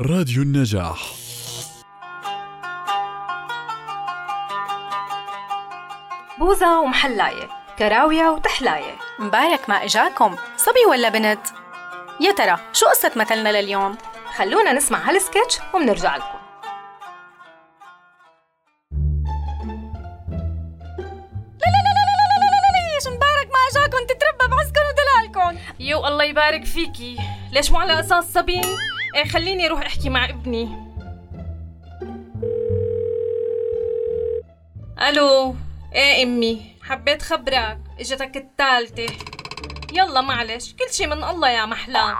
راديو النجاح. بوزة ومحلاية كراوية وتحلاية. مبارك ما إجاكم صبي ولا بنت؟ يا ترى شو قصة مثلنا لليوم؟ خلونا نسمع هالسكتش ومنرجع لكم. ليش مبارك ما إجاكم؟ تتربى بعزكم ودلالكم. يو الله يبارك فيكي. ليش مو على أساس صبي خليني أروح أحكي مع ابني. ألو إيه أمي؟ حبيت خبرك. إجتك الثالثة. يلا معلش كل شي من الله يا محلام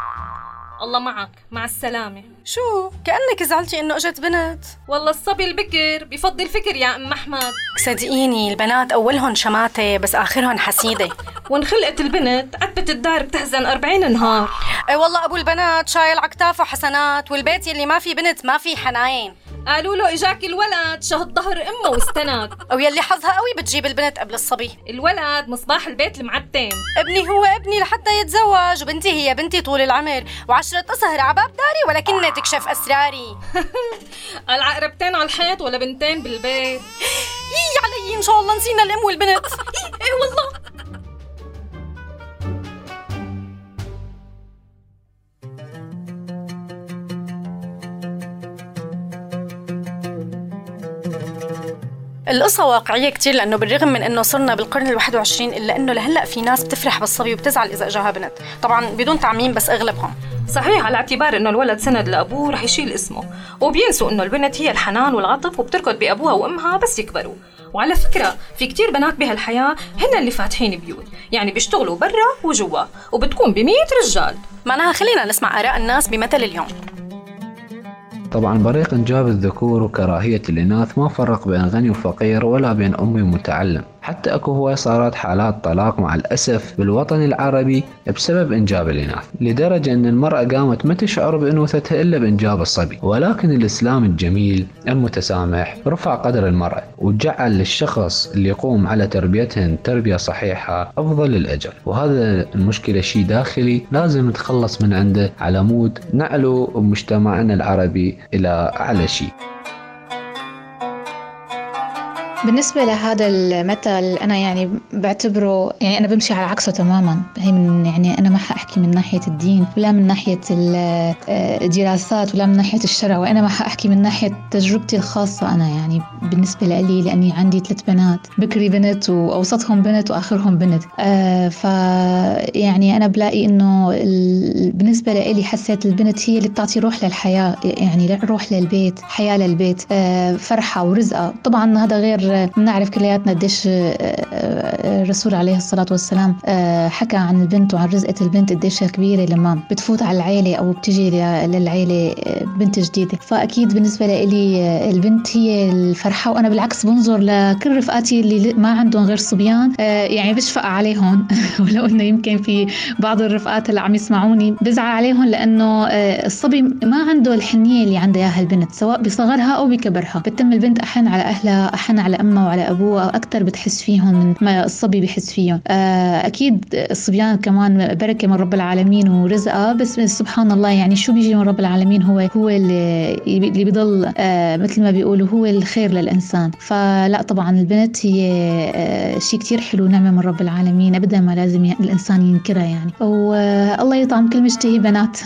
الله معك. مع السلامة. شو؟ كأنك زعلتي إنه أجت بنت؟ والله الصبي البكر بفضل فكر يا أم أحمد. صدقيني البنات اولهم شماتة بس اخرهم حسيدة. وانخلقت البنت عتبة الدار بتحزن أربعين نهار. والله أبو البنات شايل عكتافه حسنات والبيت يلي ما في بنت ما في حناين. قالوا له إجاك الولد شهد ظهر أمه واستند أو يلي حظها قوي بتجيب البنت قبل الصبي. الولد مصباح البيت المعتم. ابني هو ابني لحتى يتزوج وبنتي هي بنتي طول العمر. وعشرة أسهر عباب داري ولكنها تكشف أسراري. قال عقربتين على الحيط ولا بنتين بالبيت. يي علي إن شاء الله نسينا الأم والبنت. إيه والله. القصة واقعية كتير لأنه بالرغم من أنه صرنا بالقرن الواحد وعشرين إلا أنه لهلأ في ناس بتفرح بالصبي وبتزعل إذا إجاها بنت. طبعا بدون تعميم بس أغلبهم. صحيح على اعتبار إنه الولد سند لأبوه رح يشيل اسمه. وبينسوا إنه البنت هي الحنان والعطف وبتركض بأبوها وأمها بس يكبروا. وعلى فكرة في كتير بنات بهالحياة هن اللي فاتحين بيوت. يعني بيشتغلوا برا وجوا وبتكون بمية رجال. معناها خلينا نسمع آراء الناس بمثل اليوم. طبعا بريق إنجاب الذكور وكراهية الإناث ما فرق بين غني وفقير ولا بين أمي ومتعلم. حتى أكو هواي صارت حالات طلاق مع الأسف بالوطن العربي بسبب إنجاب الإناث لدرجة أن المرأة قامت ما تشعر بأنوثتها إلا بإنجاب الصبي. ولكن الإسلام الجميل المتسامح رفع قدر المرأة وجعل للشخص اللي يقوم على تربيتهن تربية صحيحة أفضل الأجر وهذا المشكلة شيء داخلي لازم نتخلص من عنده على مود نعلو مجتمعنا العربي إلى أعلى شيء بالنسبة لهذا المثل أنا يعني بعتبره يعني أنا بمشي على عكسه تماما. هي من يعني أنا ما حأحكي من ناحية الدين ولا من ناحية ال- الدراسات ولا من ناحية الشرع وأنا ما حأحكي من ناحية تجربتي الخاصة أنا. يعني بالنسبة لي لأني عندي ثلاث بنات بكري بنت وأوسطهم بنت وآخرهم بنت. آه ف يعني أنا بلاقي إنه ال- بالنسبة لي حسيت البنت هي اللي بتعطي روح للحياة يعني روح للبيت حياة للبيت آه فرحة ورزقة. طبعا هذا غير بنعرف كلياتنا قديش آه، آه، الرسول عليه الصلاة والسلام آه، حكى عن البنت وعن رزقة البنت قديش كبيرة لما بتفوت على العيلة أو بتجي للعيلة آه، بنت جديدة. فأكيد بالنسبة لي آه، البنت هي الفرحة وأنا بالعكس بنظر لكل رفقاتي اللي ما عندهم غير صبيان آه، يعني بشفق عليهم. ولو إنه يمكن في بعض الرفقات اللي عم يسمعوني بزعل عليهم لأنه آه، الصبي ما عنده الحنية اللي عندها البنت سواء بصغرها أو بكبرها. بتم البنت أحن على أهلها أحن على أمها وعلى أبوها أكثر بتحس فيهم من ما الصبي بحس فيهم. آه، أكيد الصبيان كمان بركة من رب العالمين ورزقة بس سبحان الله يعني شو بيجي من رب العالمين؟ هو هو اللي اللي بيضل آه، مثل ما بيقولوا هو الخير للإنسان. فلا طبعا البنت هي آه، شيء كتير حلو نعمة من رب العالمين أبدا ما لازم الإنسان ينكرها يعني. والله يطعم كل مشتهي بنات.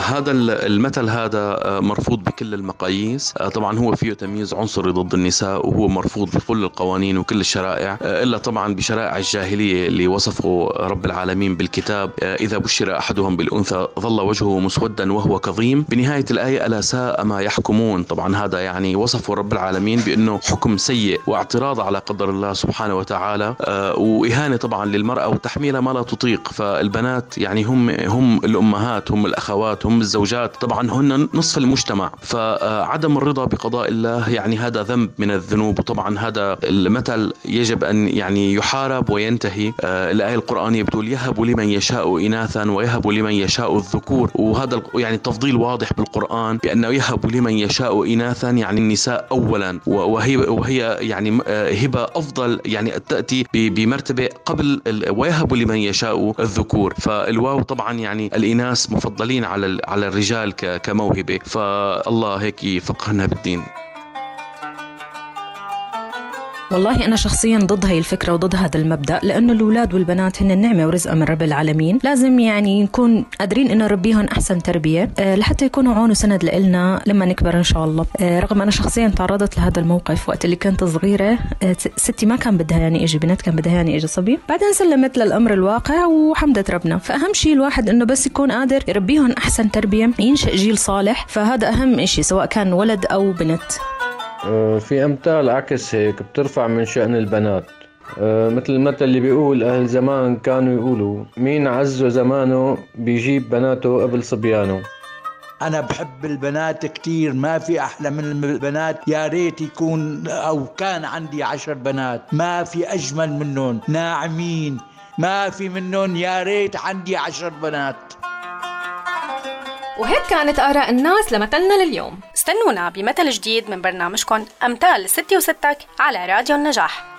هذا ال- المثل هذا آه، مرفوض بكل المقاييس. آه، طبعا هو فيه تمييز عنصري ضد النساء وهو مرفوض بكل القوانين وكل الشرائع. آه، إلا طبعا بشرائع الجاهلية اللي وصفه رب العالمين بالكتاب. آه، إذا بشر أحدهم بالأنثى ظل وجهه مسودا وهو كظيم. بنهاية الآية ألا ساء ما يحكمون؟ طبعا هذا يعني وصفه رب العالمين بأنه حكم سيء واعتراض على قدر الله سبحانه وتعالى. آه، وإهانة طبعا للمرأة وتحميلها ما لا تطيق. فالبنات يعني هم هم الأمهات هم الأخوات هم الزوجات. طبعا هن نصف المجتمع. فعدم الرضا بقضاء الله يعني هذا ذنب من الذنوب. وطبعا هذا المثل يجب أن يعني يحارب وينتهي. آه، الآية القرآنية بتقول يهب لمن يشاء إناثا ويهب لمن يشاء الذكور. وهذا يعني التفضيل واضح بالقرآن بأنه يهب لمن يشاء إناثا يعني النساء أولا. وهي وهي يعني آه، هبة أفضل يعني تأتي بمرتبة قبل ويهب لمن يشاء الذكور. فالواو طبعا يعني الإناث مفضلين على على الرجال كموهبة. فالله هيك يفقهنا بالدين. والله أنا شخصيا ضد هاي الفكرة وضد هذا المبدأ لأنه الأولاد والبنات هن النعمة ورزقة من رب العالمين. لازم يعني نكون قادرين إنه نربيهم أحسن تربية أه لحتى يكونوا عون وسند لإلنا لما نكبر إن شاء الله. أه رغم أنا شخصيا تعرضت لهذا الموقف وقت اللي كنت صغيرة أه ستي ما كان بدها يعني إجي بنت كان بدها يعني إجي صبي. بعدين سلمت للأمر الواقع وحمدت ربنا. فأهم شيء الواحد إنه بس يكون قادر يربيهم أحسن تربية ينشأ جيل صالح. فهذا أهم شيء سواء كان ولد أو بنت. آه، في أمثال عكس هيك بترفع من شأن البنات. آه، مثل المثل اللي بيقول أهل زمان كانوا يقولوا مين عزه زمانه بيجيب بناته قبل صبيانه. أنا بحب البنات كتير ما في أحلى من البنات. يا ريت يكون أو كان عندي عشر بنات ما في أجمل منهم. ناعمين ما في منهم. يا ريت عندي عشر بنات. وهيك كانت آراء الناس لمثلنا لليوم. استنونا بمثل جديد من برنامجكم أمثال ستي وستك على راديو النجاح.